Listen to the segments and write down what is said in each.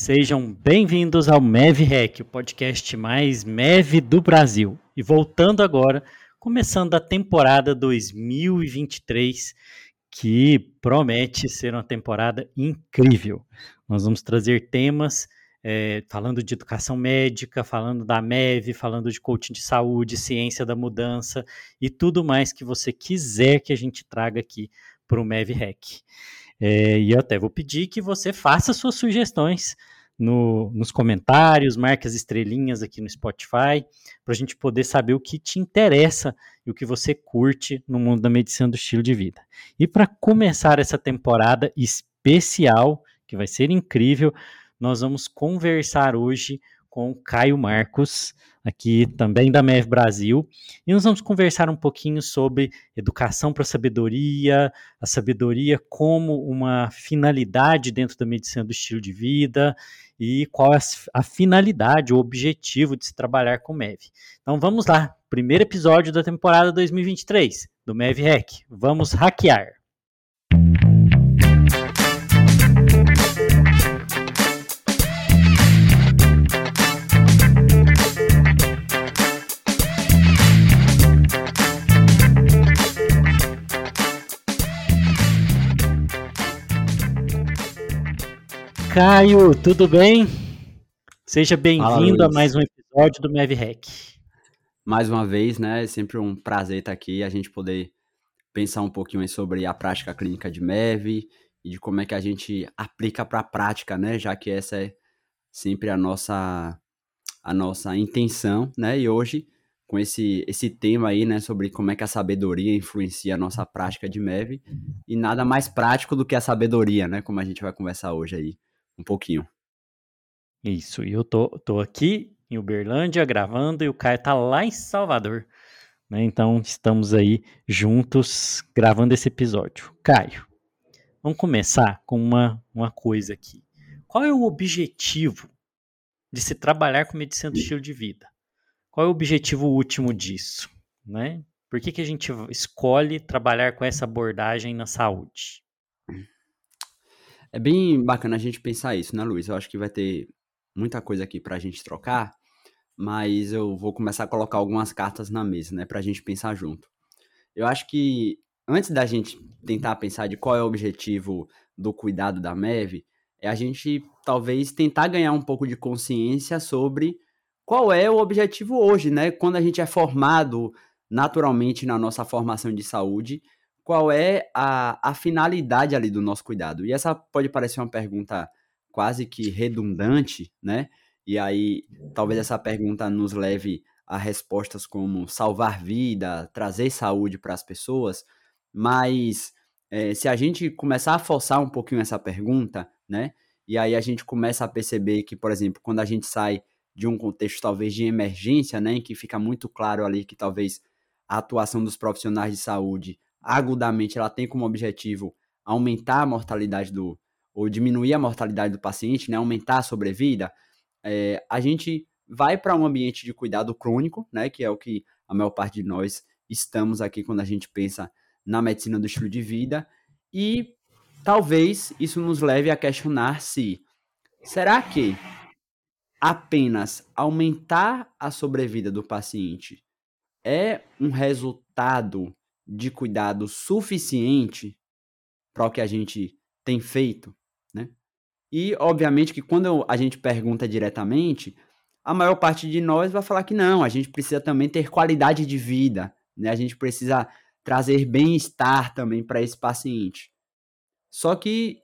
Sejam bem-vindos ao MEV o podcast mais MEV do Brasil. E voltando agora, começando a temporada 2023, que promete ser uma temporada incrível. Nós vamos trazer temas é, falando de educação médica, falando da MEV, falando de coaching de saúde, ciência da mudança e tudo mais que você quiser que a gente traga aqui para o MEV é, e eu até vou pedir que você faça suas sugestões no, nos comentários, marque as estrelinhas aqui no Spotify, para a gente poder saber o que te interessa e o que você curte no mundo da medicina do estilo de vida. E para começar essa temporada especial, que vai ser incrível, nós vamos conversar hoje com Caio Marcos, aqui também da MEV Brasil, e nós vamos conversar um pouquinho sobre educação para a sabedoria, a sabedoria como uma finalidade dentro da medicina do estilo de vida e qual é a finalidade, o objetivo de se trabalhar com MEV. Então vamos lá, primeiro episódio da temporada 2023 do MEV Hack. Vamos hackear. Caio, tudo bem? Seja bem-vindo a mais um episódio do Hack. Mais uma vez, né? É sempre um prazer estar aqui, a gente poder pensar um pouquinho sobre a prática clínica de MEV e de como é que a gente aplica para a prática, né? Já que essa é sempre a nossa a nossa intenção, né? E hoje com esse esse tema aí, né, sobre como é que a sabedoria influencia a nossa prática de MEV e nada mais prático do que a sabedoria, né? Como a gente vai conversar hoje aí um pouquinho. Isso, e eu tô, tô aqui em Uberlândia gravando e o Caio tá lá em Salvador. Né? Então estamos aí juntos gravando esse episódio. Caio, vamos começar com uma, uma coisa aqui. Qual é o objetivo de se trabalhar com medicina do estilo de vida? Qual é o objetivo último disso? Né? Por que, que a gente escolhe trabalhar com essa abordagem na saúde? É bem bacana a gente pensar isso, né, Luiz? Eu acho que vai ter muita coisa aqui para a gente trocar, mas eu vou começar a colocar algumas cartas na mesa, né, para a gente pensar junto. Eu acho que antes da gente tentar pensar de qual é o objetivo do cuidado da MEV, é a gente talvez tentar ganhar um pouco de consciência sobre qual é o objetivo hoje, né? Quando a gente é formado naturalmente na nossa formação de saúde, qual é a, a finalidade ali do nosso cuidado? E essa pode parecer uma pergunta quase que redundante, né? E aí, talvez essa pergunta nos leve a respostas como salvar vida, trazer saúde para as pessoas, mas é, se a gente começar a forçar um pouquinho essa pergunta, né? E aí a gente começa a perceber que, por exemplo, quando a gente sai de um contexto talvez de emergência, né, em que fica muito claro ali que talvez a atuação dos profissionais de saúde agudamente ela tem como objetivo aumentar a mortalidade do ou diminuir a mortalidade do paciente, né, aumentar a sobrevida, é, a gente vai para um ambiente de cuidado crônico, né, que é o que a maior parte de nós estamos aqui quando a gente pensa na medicina do estilo de vida, e talvez isso nos leve a questionar se será que apenas aumentar a sobrevida do paciente é um resultado de cuidado suficiente para o que a gente tem feito, né? E, obviamente, que quando a gente pergunta diretamente, a maior parte de nós vai falar que não, a gente precisa também ter qualidade de vida, né? A gente precisa trazer bem-estar também para esse paciente. Só que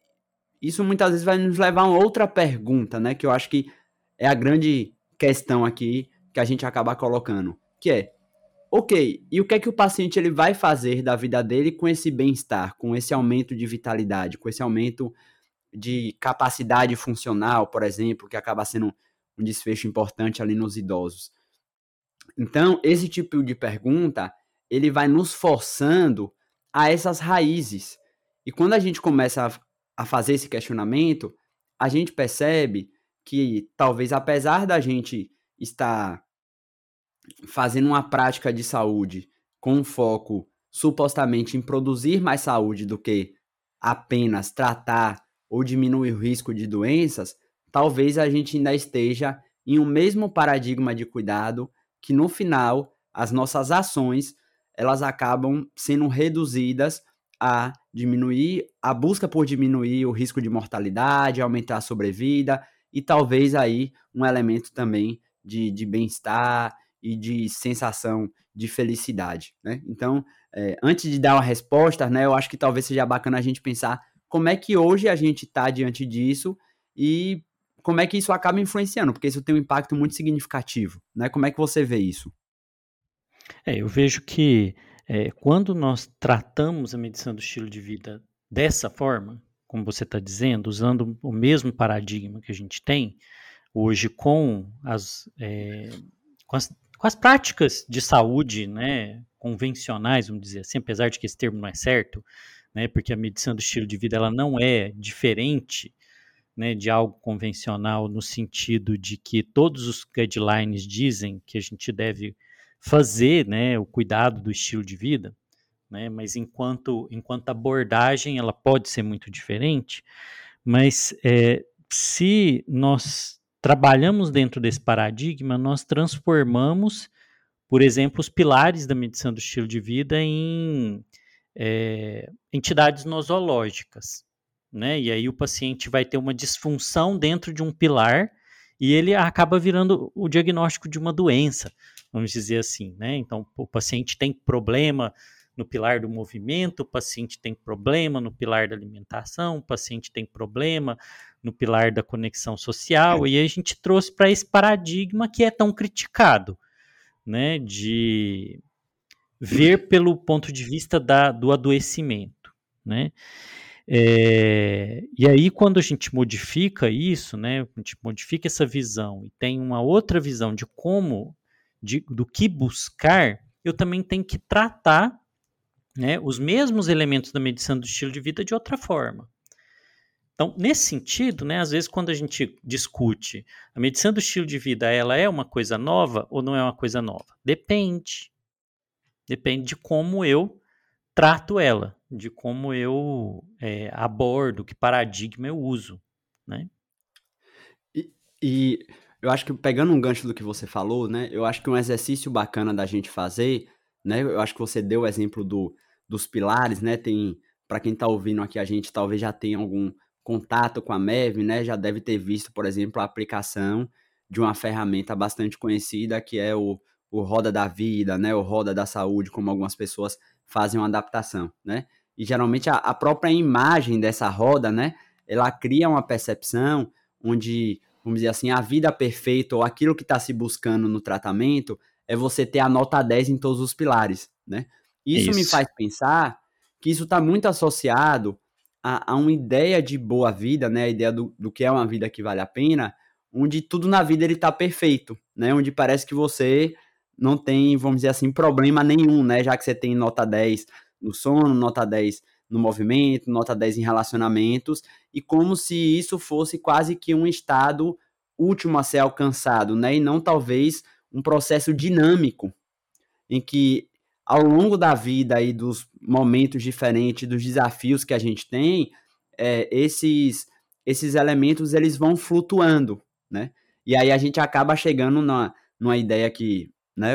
isso muitas vezes vai nos levar a outra pergunta, né? Que eu acho que é a grande questão aqui que a gente acaba colocando, que é Ok, e o que é que o paciente ele vai fazer da vida dele com esse bem-estar, com esse aumento de vitalidade, com esse aumento de capacidade funcional, por exemplo, que acaba sendo um desfecho importante ali nos idosos. Então, esse tipo de pergunta, ele vai nos forçando a essas raízes. E quando a gente começa a, a fazer esse questionamento, a gente percebe que talvez apesar da gente estar fazendo uma prática de saúde com foco supostamente em produzir mais saúde do que apenas tratar ou diminuir o risco de doenças, talvez a gente ainda esteja em um mesmo paradigma de cuidado que no final as nossas ações elas acabam sendo reduzidas a diminuir a busca por diminuir o risco de mortalidade, aumentar a sobrevida e talvez aí um elemento também de, de bem-estar e de sensação de felicidade, né? Então, é, antes de dar uma resposta, né, eu acho que talvez seja bacana a gente pensar como é que hoje a gente está diante disso e como é que isso acaba influenciando, porque isso tem um impacto muito significativo, né? Como é que você vê isso? É, eu vejo que é, quando nós tratamos a medição do estilo de vida dessa forma, como você está dizendo, usando o mesmo paradigma que a gente tem hoje com as, é, com as, com as práticas de saúde né, convencionais, vamos dizer assim, apesar de que esse termo não é certo, né, porque a medição do estilo de vida ela não é diferente né, de algo convencional no sentido de que todos os guidelines dizem que a gente deve fazer né, o cuidado do estilo de vida, né, mas enquanto, enquanto abordagem ela pode ser muito diferente, mas é, se nós trabalhamos dentro desse paradigma, nós transformamos, por exemplo, os pilares da medição do estilo de vida em é, entidades nosológicas. Né? E aí o paciente vai ter uma disfunção dentro de um pilar e ele acaba virando o diagnóstico de uma doença vamos dizer assim, né? Então, o paciente tem problema no pilar do movimento, o paciente tem problema no pilar da alimentação, o paciente tem problema no pilar da conexão social, e aí a gente trouxe para esse paradigma que é tão criticado, né? De ver pelo ponto de vista da, do adoecimento, né? É, e aí, quando a gente modifica isso, né, a gente modifica essa visão e tem uma outra visão de como de, do que buscar, eu também tenho que tratar né, os mesmos elementos da medição do estilo de vida de outra forma. Então, nesse sentido, né, às vezes quando a gente discute a medição do estilo de vida, ela é uma coisa nova ou não é uma coisa nova? Depende. Depende de como eu trato ela, de como eu é, abordo, que paradigma eu uso, né? E, e eu acho que pegando um gancho do que você falou, né? Eu acho que um exercício bacana da gente fazer, né? Eu acho que você deu o exemplo do, dos pilares, né? Tem, para quem está ouvindo aqui, a gente talvez já tenha algum contato com a MEV, né? Já deve ter visto, por exemplo, a aplicação de uma ferramenta bastante conhecida que é o, o Roda da Vida, né? O Roda da Saúde, como algumas pessoas fazem uma adaptação, né? E geralmente a, a própria imagem dessa roda, né? Ela cria uma percepção onde vamos dizer assim, a vida perfeita ou aquilo que está se buscando no tratamento é você ter a nota 10 em todos os pilares, né? Isso, isso. me faz pensar que isso está muito associado a, a, uma ideia de boa vida, né? A ideia do, do que é uma vida que vale a pena, onde tudo na vida ele está perfeito, né? Onde parece que você não tem, vamos dizer assim, problema nenhum, né? Já que você tem nota 10 no sono, nota 10 no movimento, nota 10 em relacionamentos, e como se isso fosse quase que um estado último a ser alcançado, né? E não talvez um processo dinâmico em que ao longo da vida e dos momentos diferentes, dos desafios que a gente tem, é, esses esses elementos eles vão flutuando, né? E aí a gente acaba chegando na, numa ideia que, né?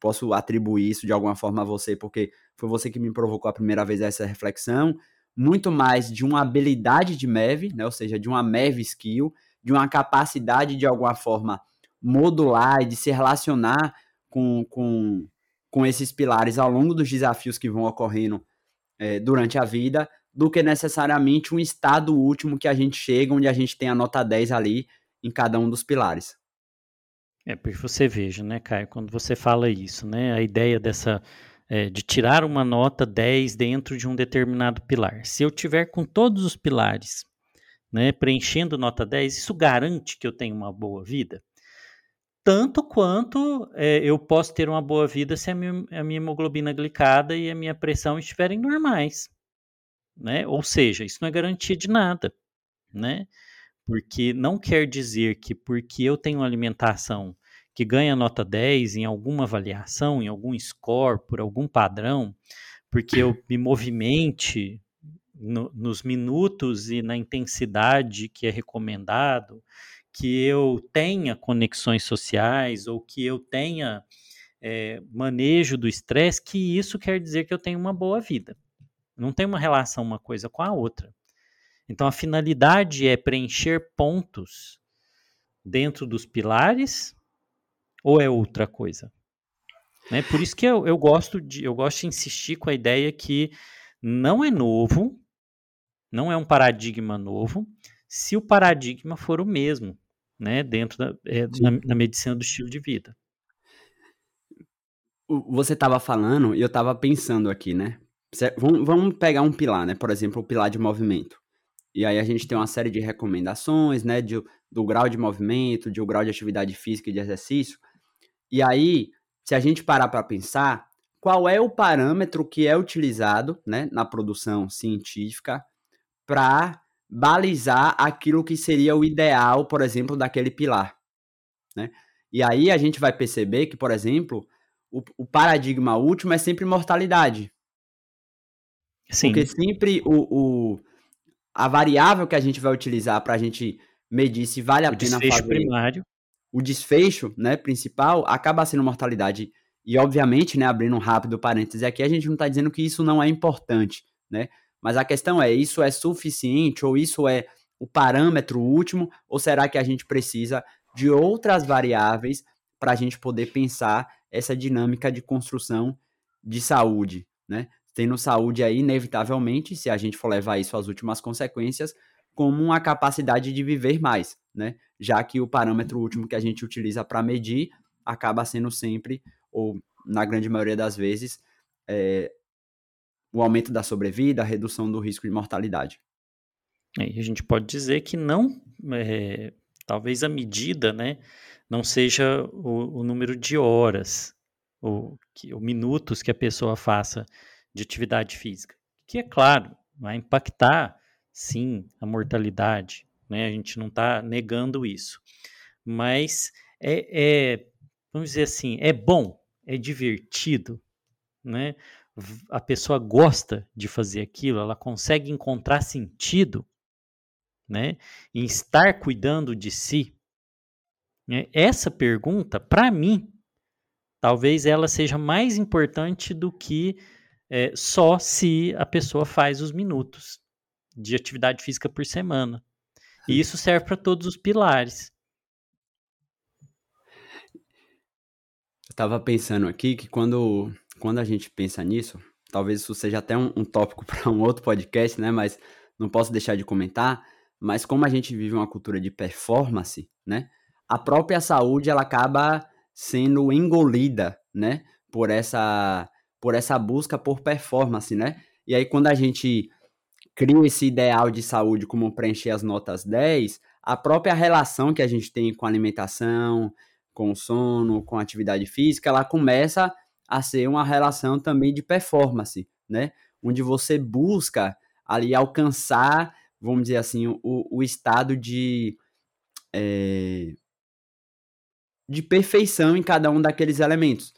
Posso atribuir isso de alguma forma a você, porque foi você que me provocou a primeira vez essa reflexão, muito mais de uma habilidade de MEV, né, ou seja, de uma MEV skill, de uma capacidade de alguma forma modular e de se relacionar com, com, com esses pilares ao longo dos desafios que vão ocorrendo é, durante a vida, do que necessariamente um estado último que a gente chega, onde a gente tem a nota 10 ali em cada um dos pilares. É, porque você veja, né, Caio, quando você fala isso, né, a ideia dessa é, de tirar uma nota 10 dentro de um determinado pilar. Se eu tiver com todos os pilares né, preenchendo nota 10, isso garante que eu tenho uma boa vida? Tanto quanto é, eu posso ter uma boa vida se a minha, a minha, hemoglobina glicada e a minha pressão estiverem normais. Né? Ou seja, isso não é garantia de nada. Né? Porque não quer dizer que porque eu tenho uma alimentação que ganha nota 10 em alguma avaliação, em algum score, por algum padrão, porque eu me movimente no, nos minutos e na intensidade que é recomendado, que eu tenha conexões sociais ou que eu tenha é, manejo do estresse, que isso quer dizer que eu tenho uma boa vida. Não tem uma relação uma coisa com a outra. Então a finalidade é preencher pontos dentro dos pilares ou é outra coisa? Né? Por isso que eu, eu, gosto de, eu gosto de insistir com a ideia que não é novo, não é um paradigma novo, se o paradigma for o mesmo, né, dentro da é, na, na, medicina do estilo de vida. Você estava falando e eu estava pensando aqui, né? Vamos, vamos pegar um pilar, né? Por exemplo, o pilar de movimento. E aí a gente tem uma série de recomendações, né? De, do grau de movimento, de o grau de atividade física e de exercício. E aí, se a gente parar para pensar, qual é o parâmetro que é utilizado né, na produção científica para balizar aquilo que seria o ideal, por exemplo, daquele pilar. Né? E aí a gente vai perceber que, por exemplo, o, o paradigma último é sempre mortalidade. Sim. Porque sempre o, o, a variável que a gente vai utilizar para a gente medir se vale a o pena fazer primário. o desfecho né, principal acaba sendo mortalidade. E, obviamente, né, abrindo um rápido parêntese aqui, a gente não está dizendo que isso não é importante, né? Mas a questão é, isso é suficiente ou isso é o parâmetro último ou será que a gente precisa de outras variáveis para a gente poder pensar essa dinâmica de construção de saúde, né? Tendo saúde aí, inevitavelmente, se a gente for levar isso às últimas consequências, como uma capacidade de viver mais, né? Já que o parâmetro último que a gente utiliza para medir acaba sendo sempre, ou na grande maioria das vezes, é, o aumento da sobrevida, a redução do risco de mortalidade. E a gente pode dizer que não, é, talvez a medida, né, não seja o, o número de horas ou, que, minutos que a pessoa faça de atividade física, que é claro, vai impactar, sim, a mortalidade, né, a gente não está negando isso, mas é, é, vamos dizer assim, é bom, é divertido, né, a pessoa gosta de fazer aquilo, ela consegue encontrar sentido né, em estar cuidando de si? Né? Essa pergunta, para mim, talvez ela seja mais importante do que é, só se a pessoa faz os minutos de atividade física por semana. E isso serve para todos os pilares. Eu estava pensando aqui que quando quando a gente pensa nisso, talvez isso seja até um, um tópico para um outro podcast, né? Mas não posso deixar de comentar. Mas como a gente vive uma cultura de performance, né? A própria saúde ela acaba sendo engolida, né? Por essa por essa busca por performance, né? E aí quando a gente cria esse ideal de saúde como preencher as notas 10, a própria relação que a gente tem com alimentação, com sono, com atividade física, ela começa a ser uma relação também de performance, né? Onde você busca ali alcançar, vamos dizer assim, o, o estado de, é, de perfeição em cada um daqueles elementos.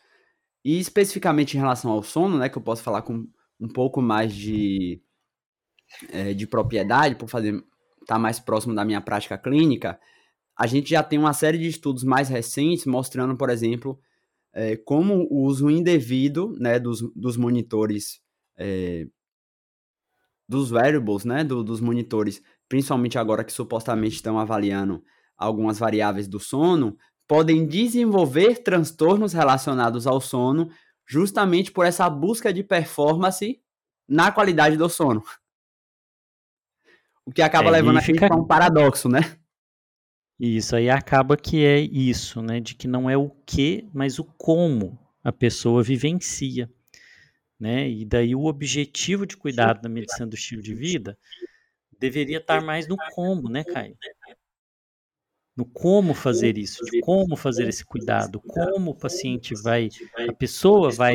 E especificamente em relação ao sono, né, que eu posso falar com um pouco mais de, é, de propriedade, por fazer estar tá mais próximo da minha prática clínica, a gente já tem uma série de estudos mais recentes mostrando, por exemplo, é, como o uso indevido né, dos, dos monitores, é, dos wearables, né, do, dos monitores, principalmente agora que supostamente estão avaliando algumas variáveis do sono, podem desenvolver transtornos relacionados ao sono justamente por essa busca de performance na qualidade do sono. O que acaba é, levando a gente fica... a um paradoxo, né? Isso aí acaba que é isso, né? De que não é o que, mas o como a pessoa vivencia, né? E daí o objetivo de cuidado da medicina do estilo de vida deveria estar mais no como, né, Caio? No como fazer isso, de como fazer esse cuidado, como o paciente vai, a pessoa vai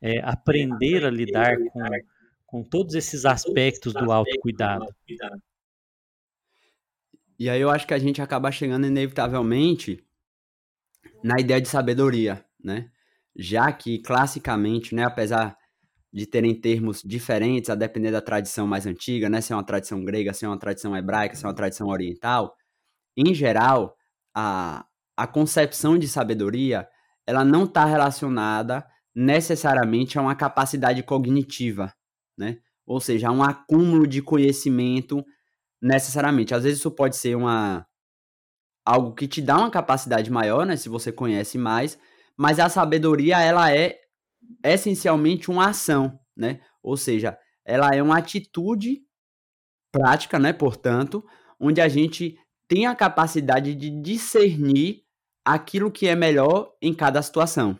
é, aprender a lidar com, com todos esses aspectos do autocuidado. E aí eu acho que a gente acaba chegando inevitavelmente na ideia de sabedoria, né? Já que classicamente, né, apesar de terem termos diferentes a depender da tradição mais antiga, né? Se é uma tradição grega, se é uma tradição hebraica, se é uma tradição oriental. Em geral, a, a concepção de sabedoria ela não está relacionada necessariamente a uma capacidade cognitiva, né? Ou seja, a um acúmulo de conhecimento necessariamente. Às vezes isso pode ser uma algo que te dá uma capacidade maior, né, se você conhece mais, mas a sabedoria ela é essencialmente uma ação, né? Ou seja, ela é uma atitude prática, né, portanto, onde a gente tem a capacidade de discernir aquilo que é melhor em cada situação.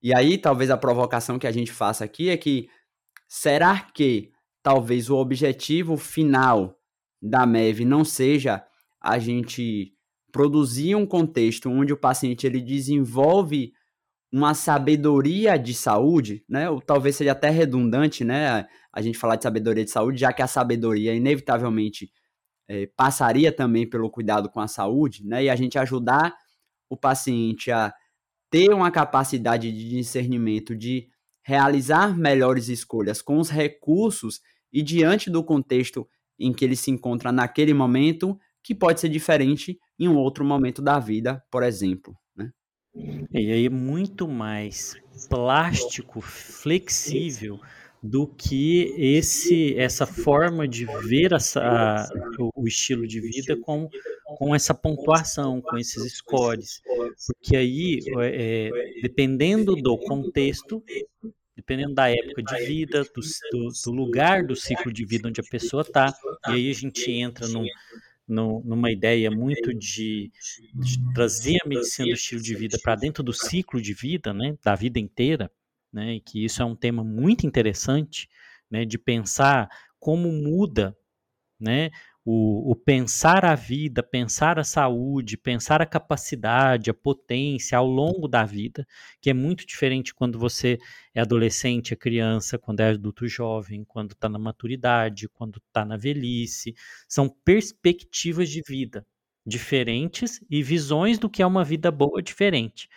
E aí, talvez a provocação que a gente faça aqui é que será que talvez o objetivo final da MEV não seja a gente produzir um contexto onde o paciente ele desenvolve uma sabedoria de saúde, né? Ou talvez seja até redundante, né? A gente falar de sabedoria de saúde, já que a sabedoria inevitavelmente é, passaria também pelo cuidado com a saúde, né? E a gente ajudar o paciente a ter uma capacidade de discernimento de realizar melhores escolhas com os recursos e diante do contexto em que ele se encontra naquele momento, que pode ser diferente em um outro momento da vida, por exemplo. Né? E aí é muito mais plástico, flexível do que esse essa forma de ver essa, a, o, o, estilo de vida com, com essa pontuação, com esses scores. Porque aí, é, dependendo do contexto, dependendo da época de vida, do, do, do, lugar do ciclo de vida onde a pessoa está, e aí a gente entra num, num, numa ideia muito de, de, trazer a medicina do estilo de vida para dentro do ciclo de vida, né, da vida inteira, né, e que isso é um tema muito interessante, né, de pensar como muda, né, o, o, pensar a vida, pensar a saúde, pensar a capacidade, a potência ao longo da vida, que é muito diferente quando você é adolescente, é criança, quando é adulto jovem, quando está na maturidade, quando está na velhice. São perspectivas de vida diferentes e visões do que é uma vida boa diferente.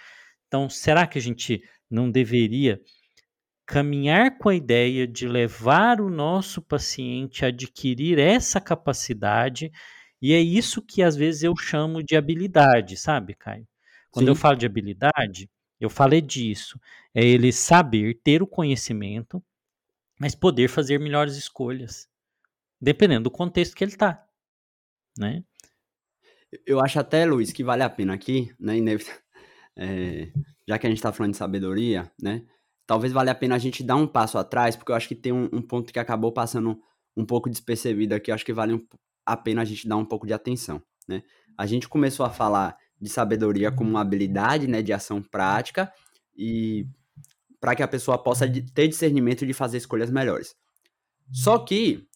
Então, será que a gente não deveria caminhar com a ideia de levar o nosso paciente a adquirir essa capacidade, e é isso que às vezes eu chamo de habilidade, sabe, Caio? Quando Sim. eu falo de habilidade, eu falei disso. É ele saber ter o conhecimento, mas poder fazer melhores escolhas, dependendo do contexto que ele está, né? Eu acho até, Luiz, que vale a pena aqui, né? É, já que a gente está falando de sabedoria, né? Talvez valha a pena a gente dar um passo atrás, porque eu acho que tem um, um ponto que acabou passando um pouco despercebido aqui, eu acho que vale um, a pena a gente dar um pouco de atenção, né? A gente começou a falar de sabedoria como uma habilidade, né, de ação prática e para que a pessoa possa ter discernimento de fazer escolhas melhores. Só que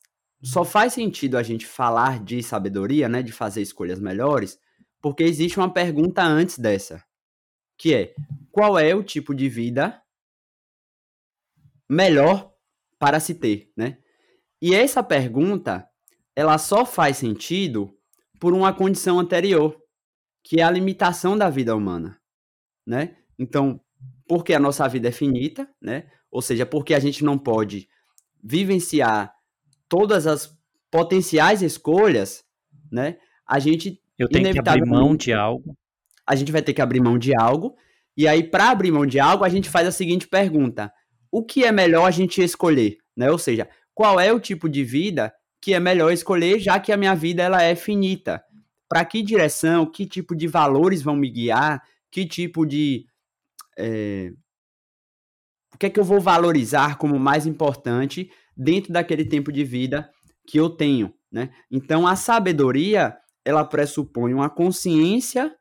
só faz sentido a gente falar de sabedoria, né, de fazer escolhas melhores, porque existe uma pergunta antes dessa, que é: qual é o tipo de vida melhor para se ter, né? E essa pergunta, ela só faz sentido por uma condição anterior, que é a limitação da vida humana, né? Então, porque a nossa vida é finita, né? Ou seja, porque a gente não pode vivenciar todas as potenciais escolhas, né? A gente eu tenho que abrir mão de algo. A gente vai ter que abrir mão de algo. E aí, para abrir mão de algo, a gente faz a seguinte pergunta: o que é melhor a gente escolher, né? Ou seja, qual é o tipo de vida que é melhor escolher, já que a minha vida ela é finita? Para que direção, que tipo de valores vão me guiar, que tipo de é... o que é que eu vou valorizar como mais importante dentro daquele tempo de vida que eu tenho, né? Então a sabedoria ela pressupõe uma consciência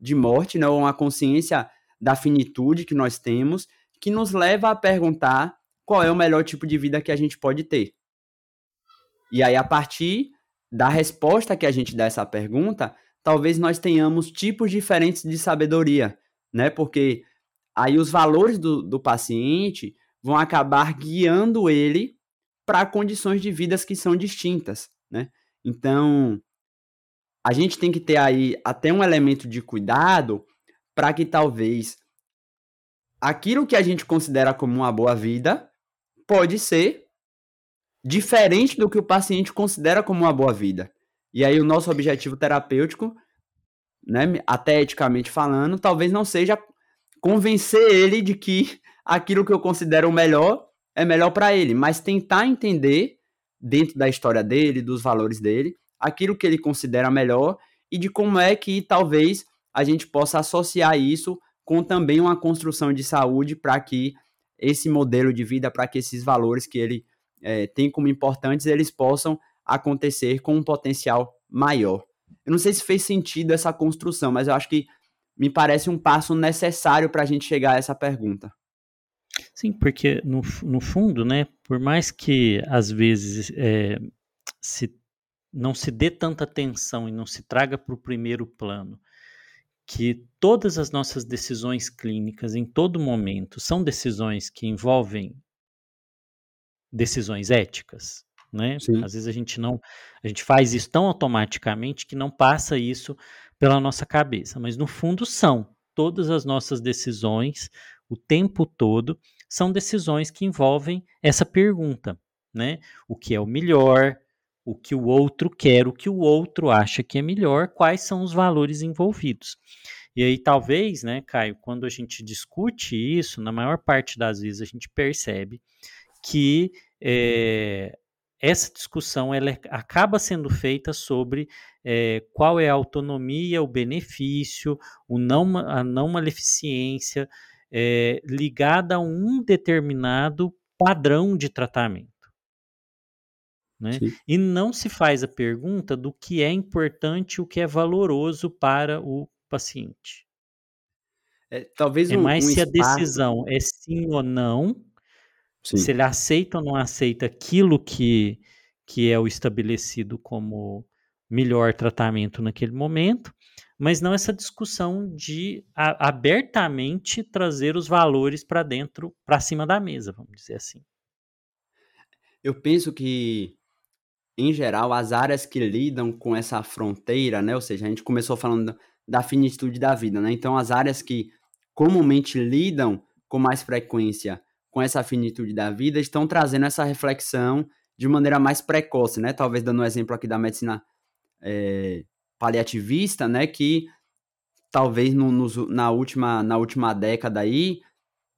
de morte, né? uma consciência da finitude que nós temos que nos leva a perguntar qual é o melhor tipo de vida que a gente pode ter. E aí, a partir da resposta que a gente dá essa pergunta, talvez nós tenhamos tipos diferentes de sabedoria, né? Porque aí os valores do, do paciente vão acabar guiando ele para condições de vidas que são distintas, né? Então, a gente tem que ter aí até um elemento de cuidado para que talvez aquilo que a gente considera como uma boa vida pode ser diferente do que o paciente considera como uma boa vida. E aí o nosso objetivo terapêutico, né, até eticamente falando, talvez não seja convencer ele de que aquilo que eu considero o melhor é melhor para ele, mas tentar entender dentro da história dele, dos valores dele, aquilo que ele considera melhor e de como é que talvez a gente possa associar isso com também uma construção de saúde para que esse modelo de vida, para que esses valores que ele é, tem como importantes, eles possam acontecer com um potencial maior. Eu não sei se fez sentido essa construção, mas eu acho que me parece um passo necessário para a gente chegar a essa pergunta. Sim, porque no, no fundo, né, por mais que às vezes é, se, não se dê tanta atenção e não se traga para o primeiro plano que todas as nossas decisões clínicas em todo momento são decisões que envolvem decisões éticas, né? Sim. Às vezes a gente não, a gente faz isso tão automaticamente que não passa isso pela nossa cabeça, mas no fundo são todas as nossas decisões o tempo todo são decisões que envolvem essa pergunta, né? O que é o melhor, o que o outro quer, o que o outro acha que é melhor, quais são os valores envolvidos. E aí, talvez, né, Caio, quando a gente discute isso, na maior parte das vezes a gente percebe que é, essa discussão ela é, acaba sendo feita sobre é, qual é a autonomia, o benefício, o não, a não maleficência é, ligada a um determinado padrão de tratamento. Né? E não se faz a pergunta do que é importante, o que é valoroso para o paciente. É, talvez é mais um se espaço... a decisão é sim ou não, sim. se ele aceita ou não aceita aquilo que, que é o estabelecido como melhor tratamento naquele momento, mas não essa discussão de a, abertamente trazer os valores para dentro, para cima da mesa, vamos dizer assim. Eu penso que em geral, as áreas que lidam com essa fronteira, né? Ou seja, a gente começou falando da finitude da vida, né? Então, as áreas que comumente lidam com mais frequência com essa finitude da vida estão trazendo essa reflexão de maneira mais precoce, né? Talvez dando um exemplo aqui da medicina é, paliativista, né? Que talvez no, no, na, última, na última década aí,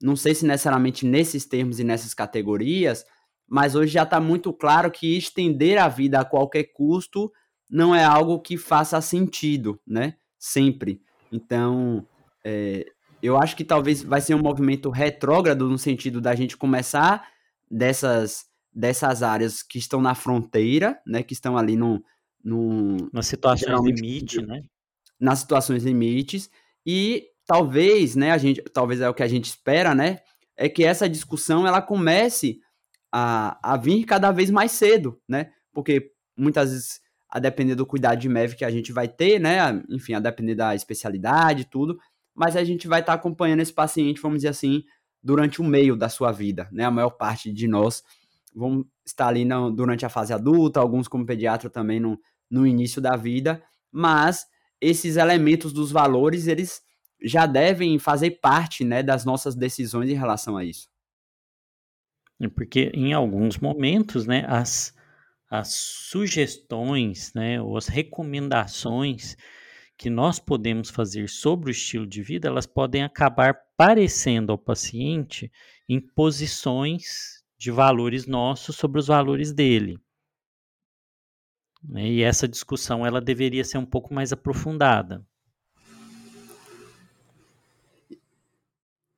não sei se necessariamente nesses termos e nessas categorias, mas hoje já está muito claro que estender a vida a qualquer custo não é algo que faça sentido, né? Sempre. Então, é, eu acho que talvez vai ser um movimento retrógrado no sentido da gente começar dessas, dessas áreas que estão na fronteira, né? Que estão ali no, no nas situações limite, né? Nas situações limites e talvez, né? A gente, talvez é o que a gente espera, né? É que essa discussão ela comece a, a vir cada vez mais cedo, né? Porque muitas vezes, a depender do cuidado de MEV que a gente vai ter, né? Enfim, a depender da especialidade tudo, mas a gente vai estar tá acompanhando esse paciente, vamos dizer assim, durante o meio da sua vida, né? A maior parte de nós vão estar ali durante a fase adulta, alguns como pediatra também no, no início da vida, mas esses elementos dos valores, eles já devem fazer parte, né, das nossas decisões em relação a isso. É porque em alguns momentos, né, as, as sugestões, né, ou as recomendações que nós podemos fazer sobre o estilo de vida, elas podem acabar parecendo ao paciente em posições de valores nossos sobre os valores dele. Né, e essa discussão ela deveria ser um pouco mais aprofundada.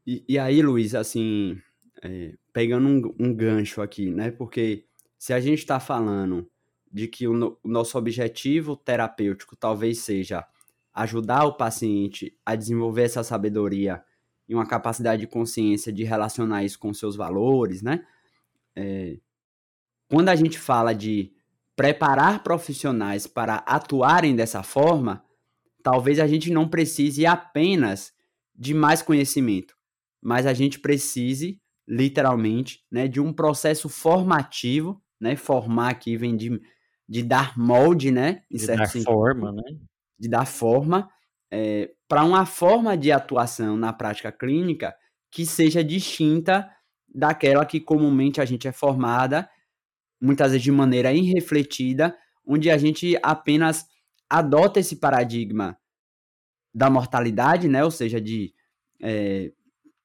E, e aí, Luiz, assim, é, pegando um, um, gancho aqui, né? Porque se a gente está falando de que o, no, o nosso objetivo terapêutico talvez seja ajudar o paciente a desenvolver essa sabedoria e uma capacidade de consciência de relacionar isso com seus valores, né? É, quando a gente fala de preparar profissionais para atuarem dessa forma, talvez a gente não precise apenas de mais conhecimento, mas a gente precise literalmente, né, de um processo formativo, né, formar aqui vem de, de dar molde, né, em de certo dar sentido, forma, né, de dar forma é, para uma forma de atuação na prática clínica que seja distinta daquela que comumente a gente é formada, muitas vezes de maneira irrefletida, onde a gente apenas adota esse paradigma da mortalidade, né? Ou seja, de é,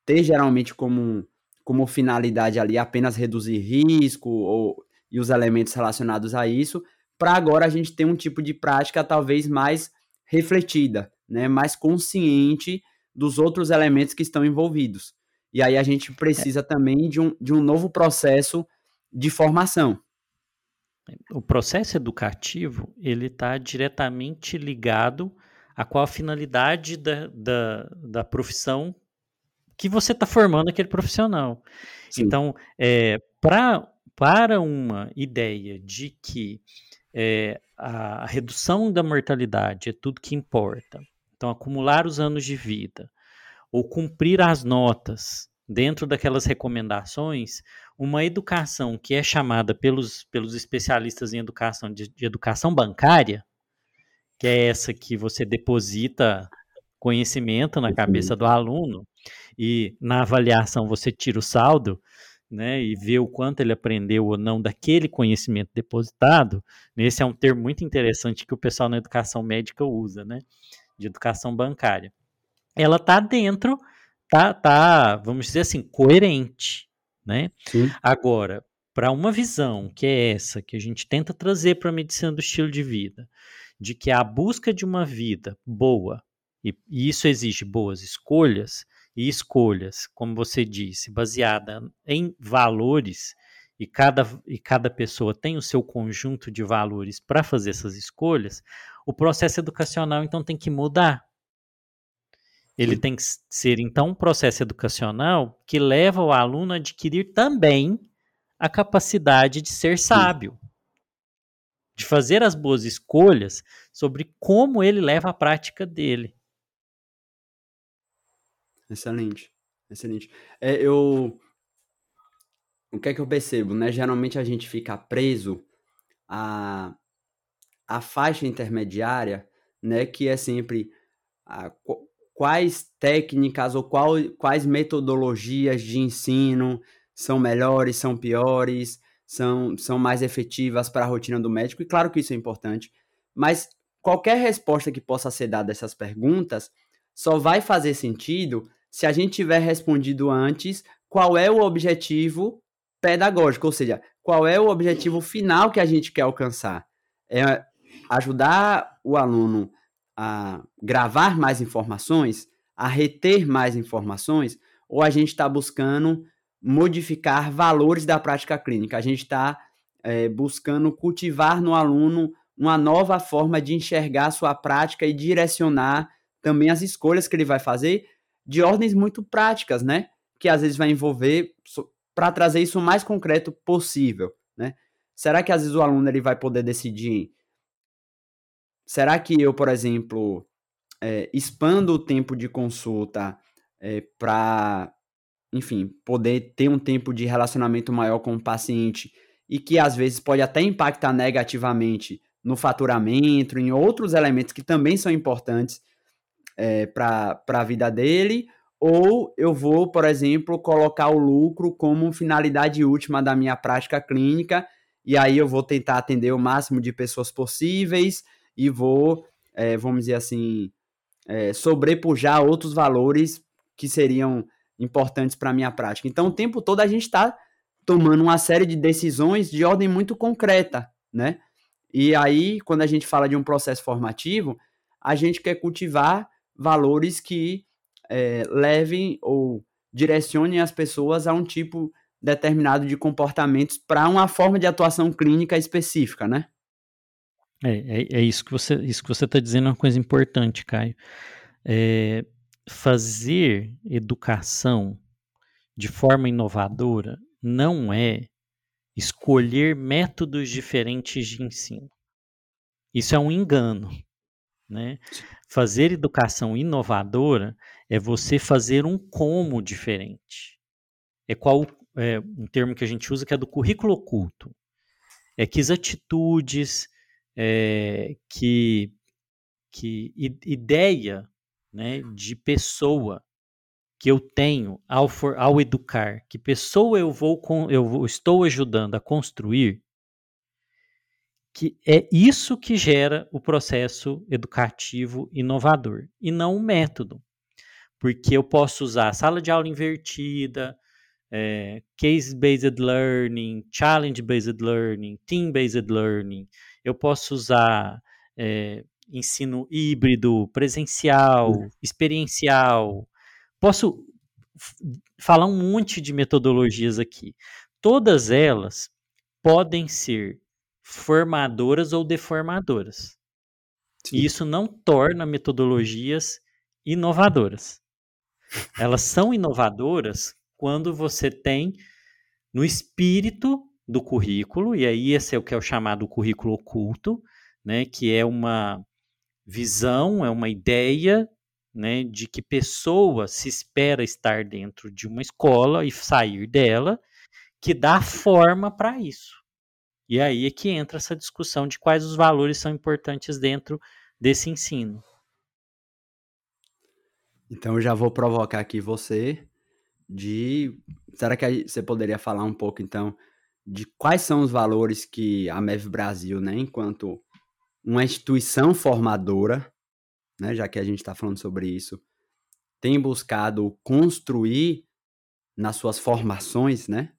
ter geralmente como, como finalidade ali apenas reduzir risco ou, e os elementos relacionados a isso, para agora a gente ter um tipo de prática talvez mais refletida, né? Mais consciente dos outros elementos que estão envolvidos. E aí a gente precisa é. também de um, de um novo processo de formação. O processo educativo ele está diretamente ligado a qual a finalidade da, da, da profissão que você está formando aquele profissional. Sim. Então, é, pra, para uma ideia de que é, a redução da mortalidade é tudo que importa, então acumular os anos de vida, ou cumprir as notas dentro daquelas recomendações, uma educação que é chamada pelos, pelos especialistas em educação de, de educação bancária, que é essa que você deposita conhecimento na cabeça do aluno e na avaliação você tira o saldo, né, e vê o quanto ele aprendeu ou não daquele conhecimento depositado. Esse é um termo muito interessante que o pessoal na educação médica usa, né, de educação bancária. Ela está dentro, tá, tá, vamos dizer assim, coerente, né? Sim. Agora, para uma visão que é essa que a gente tenta trazer para a medicina do estilo de vida, de que a busca de uma vida boa, e, e isso exige boas escolhas, e escolhas, como você disse, baseada em valores, e cada, e cada pessoa tem o seu conjunto de valores para fazer essas escolhas, o processo educacional então tem que mudar. Ele Sim. tem que ser então um processo educacional que leva o aluno a adquirir também a capacidade de ser sábio. Sim de fazer as boas escolhas sobre como ele leva a prática dele. Excelente, excelente. É, eu, o que é que eu percebo, né? Geralmente a gente fica preso à, à faixa intermediária, né? Que é sempre a, quais técnicas ou qual, quais metodologias de ensino são melhores, são piores, são, são mais efetivas para a rotina do médico, e claro que isso é importante, mas qualquer resposta que possa ser dada a essas perguntas só vai fazer sentido se a gente tiver respondido antes qual é o objetivo pedagógico, ou seja, qual é o objetivo final que a gente quer alcançar. É ajudar o aluno a gravar mais informações, a reter mais informações, ou a gente está buscando modificar valores da prática clínica. A gente está é, buscando cultivar no aluno uma nova forma de enxergar sua prática e direcionar também as escolhas que ele vai fazer de ordens muito práticas, né? Que às vezes vai envolver para trazer isso o mais concreto possível, né? Será que às vezes o aluno ele vai poder decidir? Será que eu, por exemplo, é, expando o tempo de consulta é, para enfim, poder ter um tempo de relacionamento maior com o paciente e que às vezes pode até impactar negativamente no faturamento, em outros elementos que também são importantes é, para a vida dele, ou eu vou, por exemplo, colocar o lucro como finalidade última da minha prática clínica, e aí eu vou tentar atender o máximo de pessoas possíveis e vou, é, vamos dizer assim, é, sobrepujar outros valores que seriam importantes para a minha prática. Então, o tempo todo a gente está tomando uma série de decisões de ordem muito concreta, né? E aí, quando a gente fala de um processo formativo, a gente quer cultivar valores que é, levem ou direcionem as pessoas a um tipo determinado de comportamentos para uma forma de atuação clínica específica, né? É, é, é isso que você isso que você está dizendo é uma coisa importante, Caio. É, fazer educação de forma inovadora não é escolher métodos diferentes de ensino. Isso é um engano. Né? Fazer educação inovadora é você fazer um como diferente. É qual é um termo que a gente usa que é do currículo oculto. É que as atitudes, é, que, que ideia né, de pessoa que eu tenho ao, for, ao educar, que pessoa eu vou eu vou, estou ajudando a construir, que é isso que gera o processo educativo inovador e não o método. Porque eu posso usar sala de aula invertida, é, case-based learning, challenge-based learning, team-based learning. Eu posso usar é, ensino híbrido, presencial, uhum. experiencial. Posso falar um monte de metodologias aqui. Todas elas podem ser formadoras ou deformadoras. Sim. E isso não torna metodologias inovadoras. Elas são inovadoras quando você tem no espírito do currículo, e aí esse é o que é o chamado currículo oculto, né, que é uma visão, é uma ideia né, de que pessoa se espera estar dentro de uma escola e sair dela, que dá forma para isso. E aí é que entra essa discussão de quais os valores são importantes dentro desse ensino. Então eu já vou provocar aqui você de será que você poderia falar um pouco então de quais são os valores que a MEV Brasil, né, enquanto uma instituição formadora, né, já que a gente está falando sobre isso, tem buscado construir nas suas formações, né,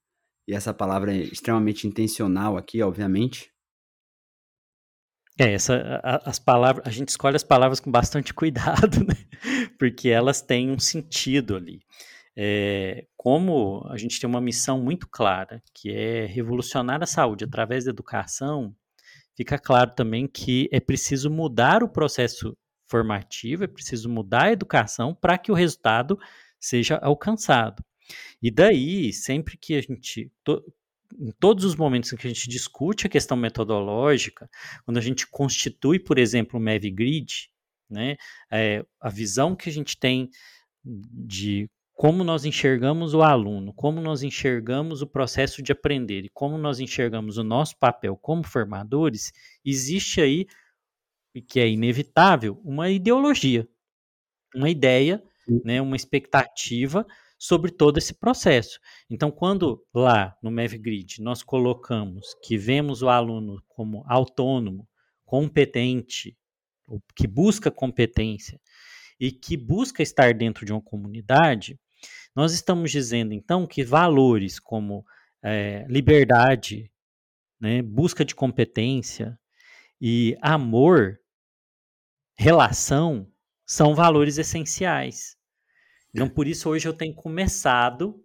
e essa palavra é extremamente intencional aqui, obviamente. É, essa, a, as palavras, a gente escolhe as palavras com bastante cuidado, né? porque elas têm um sentido ali. É, como a gente tem uma missão muito clara, que é revolucionar a saúde através da educação, fica claro também que é preciso mudar o processo formativo, é preciso mudar a educação para que o resultado seja alcançado. E daí, sempre que a gente. To, em todos os momentos em que a gente discute a questão metodológica, quando a gente constitui, por exemplo, o MEV-Grid, né, é, a visão que a gente tem de como nós enxergamos o aluno, como nós enxergamos o processo de aprender e como nós enxergamos o nosso papel como formadores, existe aí, que é inevitável, uma ideologia, uma ideia, né, uma expectativa sobre todo esse processo. Então, quando lá no MevGrid nós colocamos que vemos o aluno como autônomo, competente, que busca competência e que busca estar dentro de uma comunidade, nós estamos dizendo então que valores como é, liberdade, né, busca de competência e amor, relação, são valores essenciais. Então, por isso, hoje eu tenho começado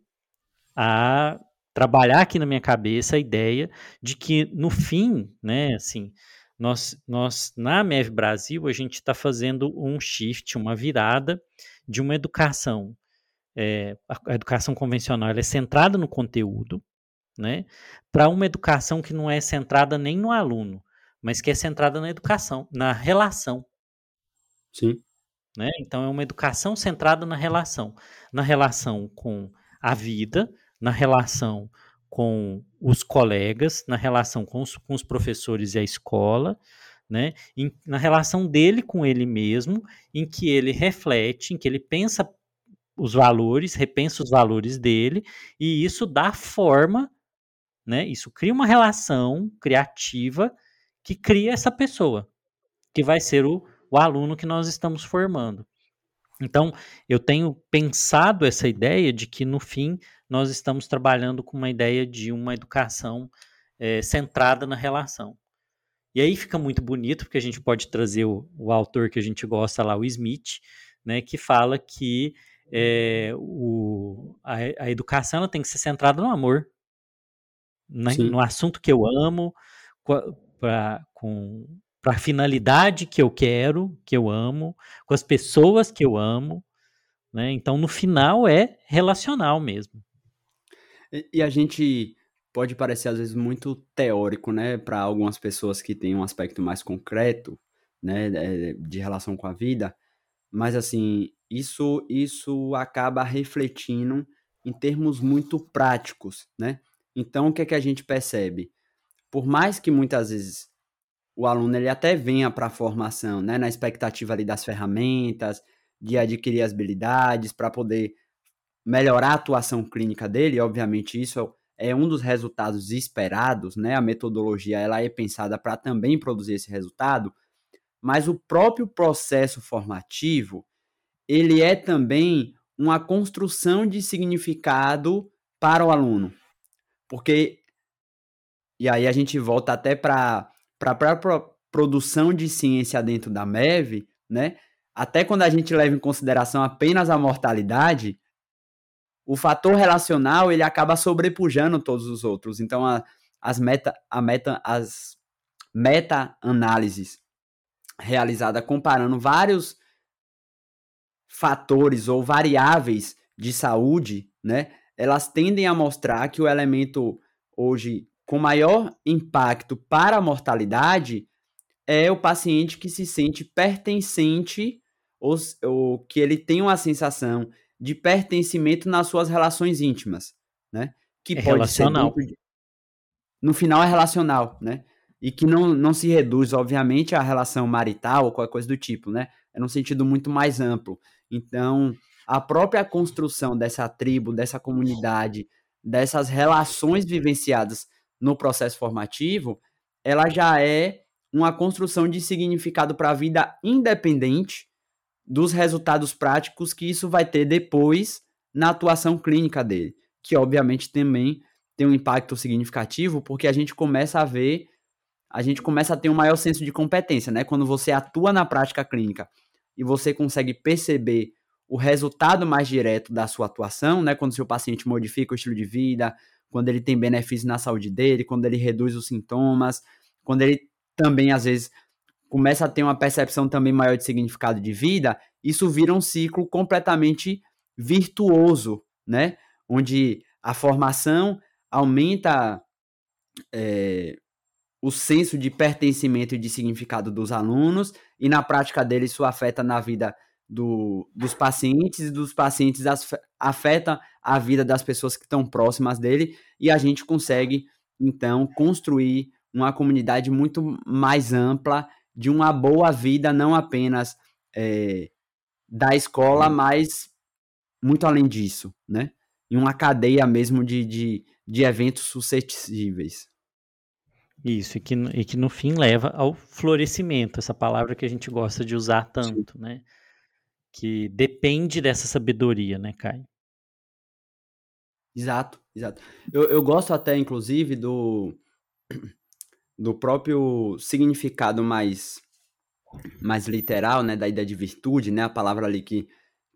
a trabalhar aqui na minha cabeça a ideia de que, no fim, né, assim, nós, nós na MEV Brasil, a gente está fazendo um shift, uma virada de uma educação. É, a educação convencional é centrada no conteúdo, né, para uma educação que não é centrada nem no aluno, mas que é centrada na educação, na relação. Sim. Né? Então, é uma educação centrada na relação. Na relação com a vida, na relação com os colegas, na relação com os, com os professores e a escola, né? Em, na relação dele com ele mesmo, em que ele reflete, em que ele pensa os valores, repensa os valores dele, e isso dá forma, né? Isso cria uma relação criativa que cria essa pessoa, que vai ser o, o aluno que nós estamos formando. Então, eu tenho pensado essa ideia de que, no fim, nós estamos trabalhando com uma ideia de uma educação é, centrada na relação. E aí fica muito bonito, porque a gente pode trazer o, o autor que a gente gosta lá, o Smith, né, que fala que é, o, a, a, educação tem que ser centrada no amor, né, no assunto que eu amo, pra, com para a finalidade que eu quero, que eu amo, com as pessoas que eu amo, né? Então, no final é relacional mesmo. E, e a gente pode parecer às vezes muito teórico, né, para algumas pessoas que têm um aspecto mais concreto, né, de relação com a vida, mas assim, isso isso acaba refletindo em termos muito práticos, né? Então, o que é que a gente percebe? Por mais que muitas vezes o aluno ele até venha para a formação, né, na expectativa ali das ferramentas, de adquirir as habilidades para poder melhorar a atuação clínica dele, obviamente isso é um dos resultados esperados, né? A metodologia ela é pensada para também produzir esse resultado, mas o próprio processo formativo, ele é também uma construção de significado para o aluno. Porque e aí a gente volta até para a própria produção de ciência dentro da MEV, né? Até quando a gente leva em consideração apenas a mortalidade, o fator relacional ele acaba sobrepujando todos os outros. Então a, as meta, a meta, as meta-análises realizada comparando vários fatores ou variáveis de saúde, né? Elas tendem a mostrar que o elemento hoje com maior impacto para a mortalidade é o paciente que se sente pertencente ou, ou que ele tem uma sensação de pertencimento nas suas relações íntimas, né? Que é pode relacional. ser dentro, no final é relacional, né? E que não, não se reduz, obviamente, à relação marital ou qualquer coisa do tipo, né? É num sentido muito mais amplo. Então, a própria construção dessa tribo, dessa comunidade, dessas relações vivenciadas no processo formativo, ela já é uma construção de significado para a vida independente dos resultados práticos que isso vai ter depois na atuação clínica dele, que obviamente também tem um impacto significativo, porque a gente começa a ver, a gente começa a ter um maior senso de competência, né? Quando você atua na prática clínica e você consegue perceber o resultado mais direto da sua atuação, né? Quando seu paciente modifica o estilo de vida, quando ele tem benefício na saúde dele, quando ele reduz os sintomas, quando ele também às vezes começa a ter uma percepção também maior de significado de vida, isso vira um ciclo completamente virtuoso, né? Onde a formação aumenta é, o senso de pertencimento e de significado dos alunos, e na prática dele isso afeta na vida do, dos pacientes, e dos pacientes afeta a vida das pessoas que estão próximas dele, e a gente consegue, então, construir uma comunidade muito mais ampla de uma boa vida, não apenas é, da escola, mas muito além disso, né? Em uma cadeia mesmo de, de, de eventos suscetíveis. Isso, e que, e que no fim leva ao florescimento, essa palavra que a gente gosta de usar tanto, Sim. né? Que depende dessa sabedoria, né, Caio? Exato, exato. Eu, eu gosto até, inclusive, do, do próprio significado mais mais literal, né, da ideia de virtude, né, a palavra ali que,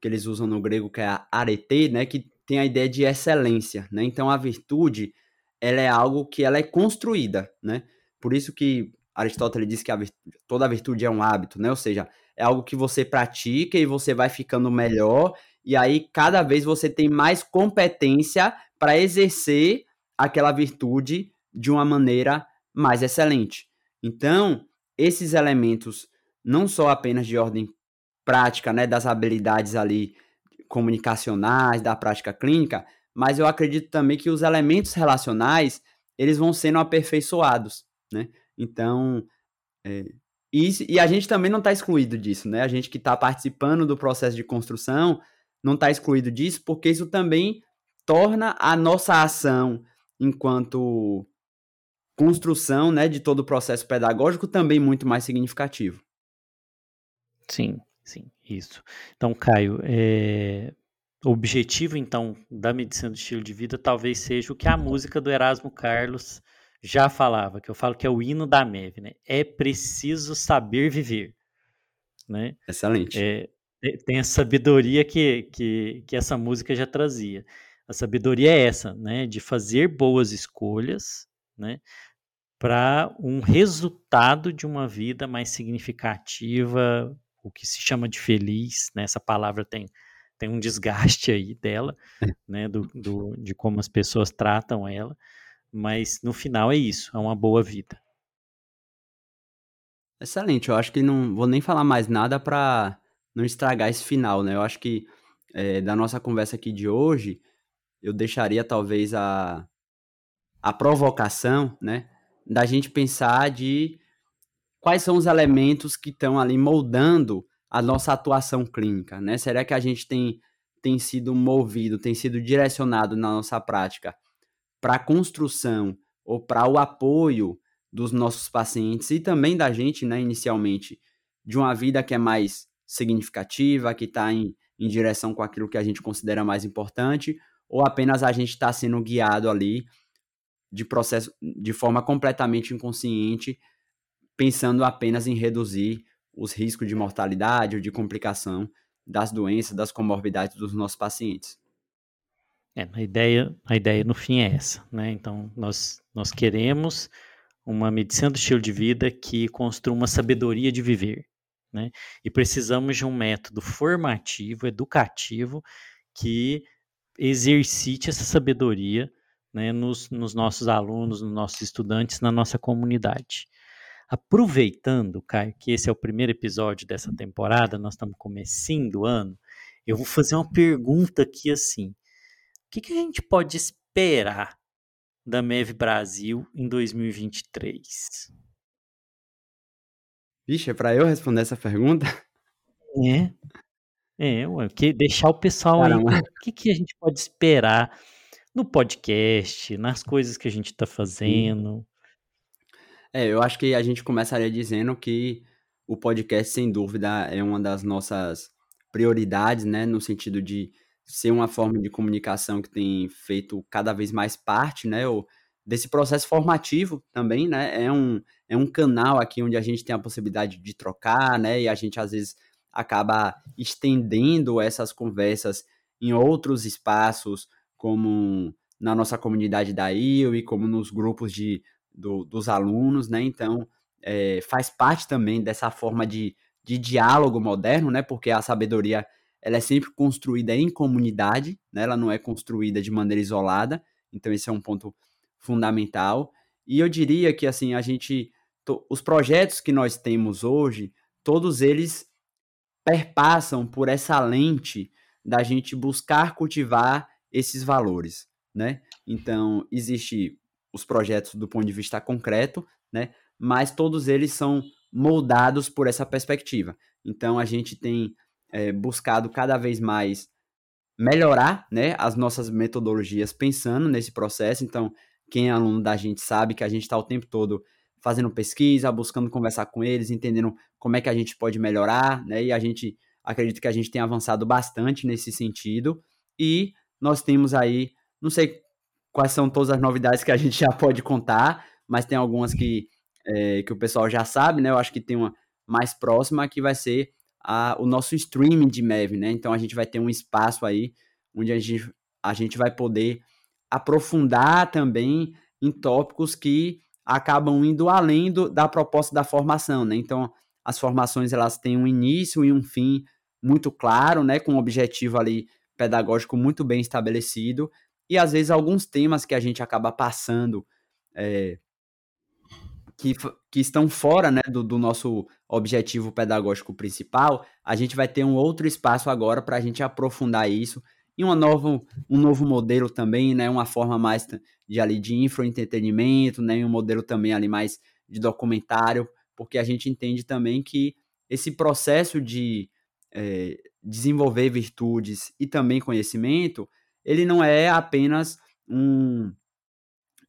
que eles usam no grego que é a arete, né, que tem a ideia de excelência, né? Então a virtude, ela é algo que ela é construída, né? Por isso que Aristóteles diz que a virtude, toda a virtude é um hábito, né? Ou seja, é algo que você pratica e você vai ficando melhor e aí cada vez você tem mais competência para exercer aquela virtude de uma maneira mais excelente. Então, esses elementos, não só apenas de ordem prática, né, das habilidades ali comunicacionais, da prática clínica, mas eu acredito também que os elementos relacionais, eles vão sendo aperfeiçoados, né? Então, é, e, e a gente também não está excluído disso, né? A gente que está participando do processo de construção não está excluído disso, porque isso também torna a nossa ação enquanto construção né, de todo o processo pedagógico também muito mais significativo. Sim, sim, isso. Então, Caio, é... o objetivo, então, da medicina do estilo de vida talvez seja o que a música do Erasmo Carlos já falava, que eu falo que é o hino da MEV, né? É preciso saber viver, né? Excelente. É, tem a sabedoria que, que, que essa música já trazia. A sabedoria é essa, né? De fazer boas escolhas, né? para um resultado de uma vida mais significativa, o que se chama de feliz, né? Essa palavra tem, tem um desgaste aí dela, é. né? Do, do, de como as pessoas tratam ela, mas no final é isso, é uma boa vida. Excelente, eu acho que não vou nem falar mais nada para não estragar esse final, né? Eu acho que é, da nossa conversa aqui de hoje, eu deixaria talvez a, a provocação, né? da gente pensar de quais são os elementos que estão ali moldando a nossa atuação clínica, né? Será que a gente tem tem sido movido, tem sido direcionado na nossa prática para a construção ou para o apoio dos nossos pacientes e também da gente, né, inicialmente, de uma vida que é mais significativa, que está em, em direção com aquilo que a gente considera mais importante, ou apenas a gente está sendo guiado ali de processo de forma completamente inconsciente, pensando apenas em reduzir os riscos de mortalidade ou de complicação das doenças, das comorbidades dos nossos pacientes. É, a ideia, a ideia no fim é essa, né? Então, nós, nós queremos uma medicina do estilo de vida que construa uma sabedoria de viver, né? E precisamos de um método formativo, educativo, que exercite essa sabedoria né, nos, nos nossos alunos, nos nossos estudantes, na nossa comunidade. Aproveitando, Caio, que esse é o primeiro episódio dessa temporada, nós estamos começando o ano, eu vou fazer uma pergunta aqui assim. O que, que a gente pode esperar da MEV Brasil em 2023? Vixe, é para eu responder essa pergunta? É. É, ué, que deixar o pessoal Caramba. aí. O que, que a gente pode esperar no podcast, nas coisas que a gente está fazendo? É, eu acho que a gente começaria dizendo que o podcast, sem dúvida, é uma das nossas prioridades, né? No sentido de ser uma forma de comunicação que tem feito cada vez mais parte, né? Desse processo formativo também, né? É um, é um canal aqui onde a gente tem a possibilidade de trocar, né? E a gente às vezes acaba estendendo essas conversas em outros espaços, como na nossa comunidade da IO e como nos grupos de do, dos alunos, né? Então, é, faz parte também dessa forma de, de diálogo moderno, né? Porque a sabedoria ela é sempre construída em comunidade, né? Ela não é construída de maneira isolada. Então, esse é um ponto fundamental. E eu diria que, assim, a gente... Os projetos que nós temos hoje, todos eles perpassam por essa lente da gente buscar cultivar esses valores, né? Então, existe os projetos do ponto de vista concreto, né? Mas todos eles são moldados por essa perspectiva. Então a gente tem é, buscado cada vez mais melhorar, né, as nossas metodologias pensando nesse processo. Então quem é aluno da gente sabe que a gente está o tempo todo fazendo pesquisa, buscando conversar com eles, entendendo como é que a gente pode melhorar, né? E a gente acredita que a gente tem avançado bastante nesse sentido. E nós temos aí, não sei quais são todas as novidades que a gente já pode contar, mas tem algumas que, é, que o pessoal já sabe, né? Eu acho que tem uma mais próxima que vai ser a, o nosso streaming de MEV, né? Então a gente vai ter um espaço aí onde a gente, a gente vai poder aprofundar também em tópicos que acabam indo além do, da proposta da formação, né? Então as formações elas têm um início e um fim muito claro, né? Com um objetivo ali pedagógico muito bem estabelecido, e às vezes alguns temas que a gente acaba passando é, que, que estão fora né, do, do, nosso objetivo pedagógico principal, a gente vai ter um outro espaço agora para a gente aprofundar isso e uma novo, um novo modelo também, né, uma forma mais de ali de infoentretenimento, né, um modelo também ali mais de documentário, porque a gente entende também que esse processo de é, desenvolver virtudes e também conhecimento, ele não é apenas um,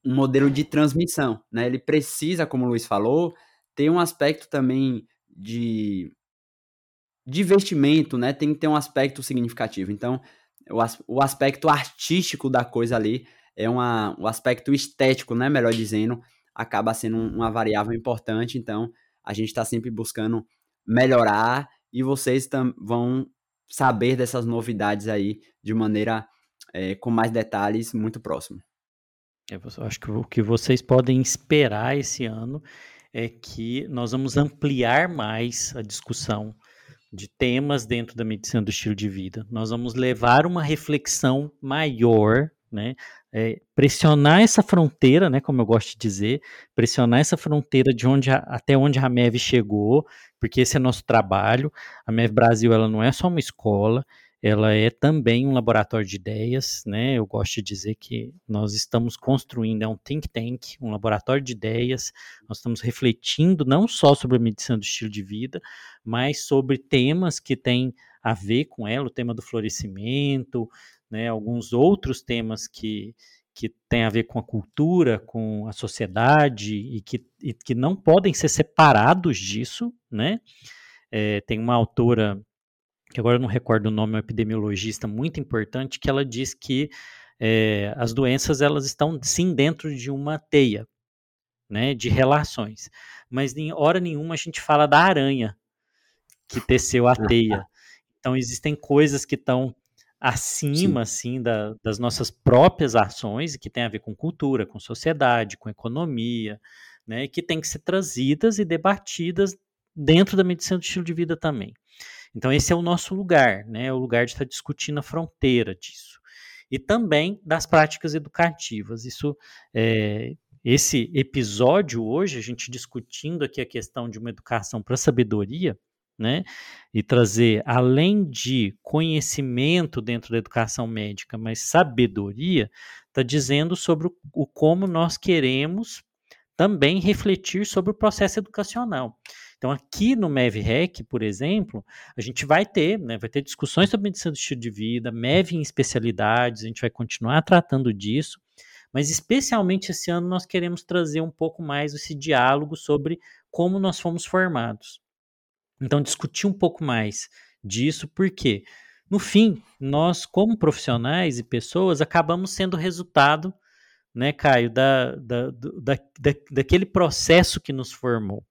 um modelo de transmissão, né? Ele precisa, como o Luiz falou, ter um aspecto também de, de né? Tem que ter um aspecto significativo. Então, o, o aspecto artístico da coisa ali é uma, o aspecto estético, né? Melhor dizendo, acaba sendo uma variável importante. Então, a gente está sempre buscando melhorar e vocês vão saber dessas novidades aí de maneira é, com mais detalhes muito próximo. Eu acho que o que vocês podem esperar esse ano é que nós vamos ampliar mais a discussão de temas dentro da medicina do estilo de vida. Nós vamos levar uma reflexão maior, né? É, pressionar essa fronteira, né? Como eu gosto de dizer, pressionar essa fronteira de onde a, até onde a MEV chegou, porque esse é nosso trabalho. A MEV Brasil ela não é só uma escola, ela é também um laboratório de ideias, né? Eu gosto de dizer que nós estamos construindo é um think tank, um laboratório de ideias. Nós estamos refletindo não só sobre a medicina do estilo de vida, mas sobre temas que têm a ver com ela, o tema do florescimento, né, alguns outros temas que, que têm a ver com a cultura, com a sociedade e que, e que não podem ser separados disso, né? É, tem uma autora que agora eu não recordo o nome, uma epidemiologista muito importante, que ela diz que é, as doenças elas estão sim dentro de uma teia, né, de relações, mas em hora nenhuma a gente fala da aranha que teceu a teia. Então existem coisas que estão acima assim da, das nossas próprias ações que tem a ver com cultura, com sociedade, com economia, né, que tem que ser trazidas e debatidas dentro da medicina do estilo de vida também. Então esse é o nosso lugar, né, é o lugar de estar discutindo a fronteira disso e também das práticas educativas. Isso é, esse episódio hoje a gente discutindo aqui a questão de uma educação para sabedoria né? E trazer, além de conhecimento dentro da educação médica, mas sabedoria, está dizendo sobre o, o, como nós queremos também refletir sobre o processo educacional. Então, aqui no MEVREC, por exemplo, a gente vai ter, né, vai ter discussões sobre medicina do estilo de vida, MEV em especialidades, a gente vai continuar tratando disso, mas especialmente esse ano nós queremos trazer um pouco mais esse diálogo sobre como nós fomos formados. Então, discutir um pouco mais disso, porque, no fim, nós, como profissionais e pessoas, acabamos sendo resultado, né, Caio, da, da, da, da daquele processo que nos formou.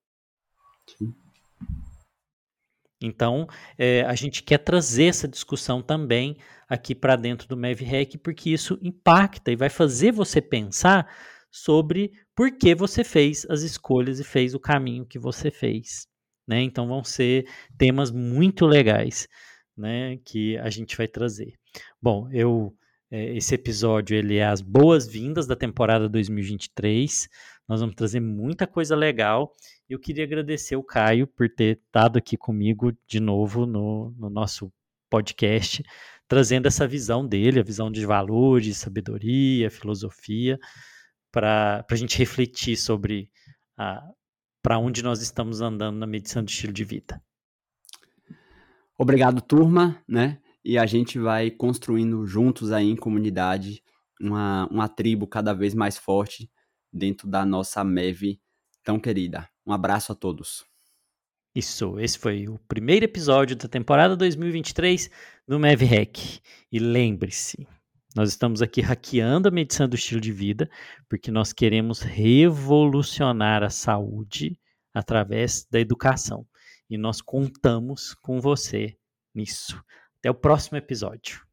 Então, é, a gente quer trazer essa discussão também aqui para dentro do MevRec, porque isso impacta e vai fazer você pensar sobre por que você fez as escolhas e fez o caminho que você fez né? Então vão ser temas muito legais, né? Que a gente vai trazer. Bom, eu é, esse episódio ele é as boas-vindas da temporada 2023. Nós vamos trazer muita coisa legal. Eu queria agradecer o Caio por ter estado aqui comigo de novo no, no nosso podcast, trazendo essa visão dele, a visão de valores, sabedoria, filosofia, para a gente refletir sobre para onde nós estamos andando na medição do estilo de vida. Obrigado, turma, né? E a gente vai construindo juntos aí em comunidade uma, uma tribo cada vez mais forte dentro da nossa MEV tão querida. Um abraço a todos. Isso, esse foi o primeiro episódio da temporada 2023 do MEV Hack. E lembre-se, nós estamos aqui hackeando a medição do estilo de vida, porque nós queremos revolucionar a saúde através da educação. E nós contamos com você nisso. Até o próximo episódio.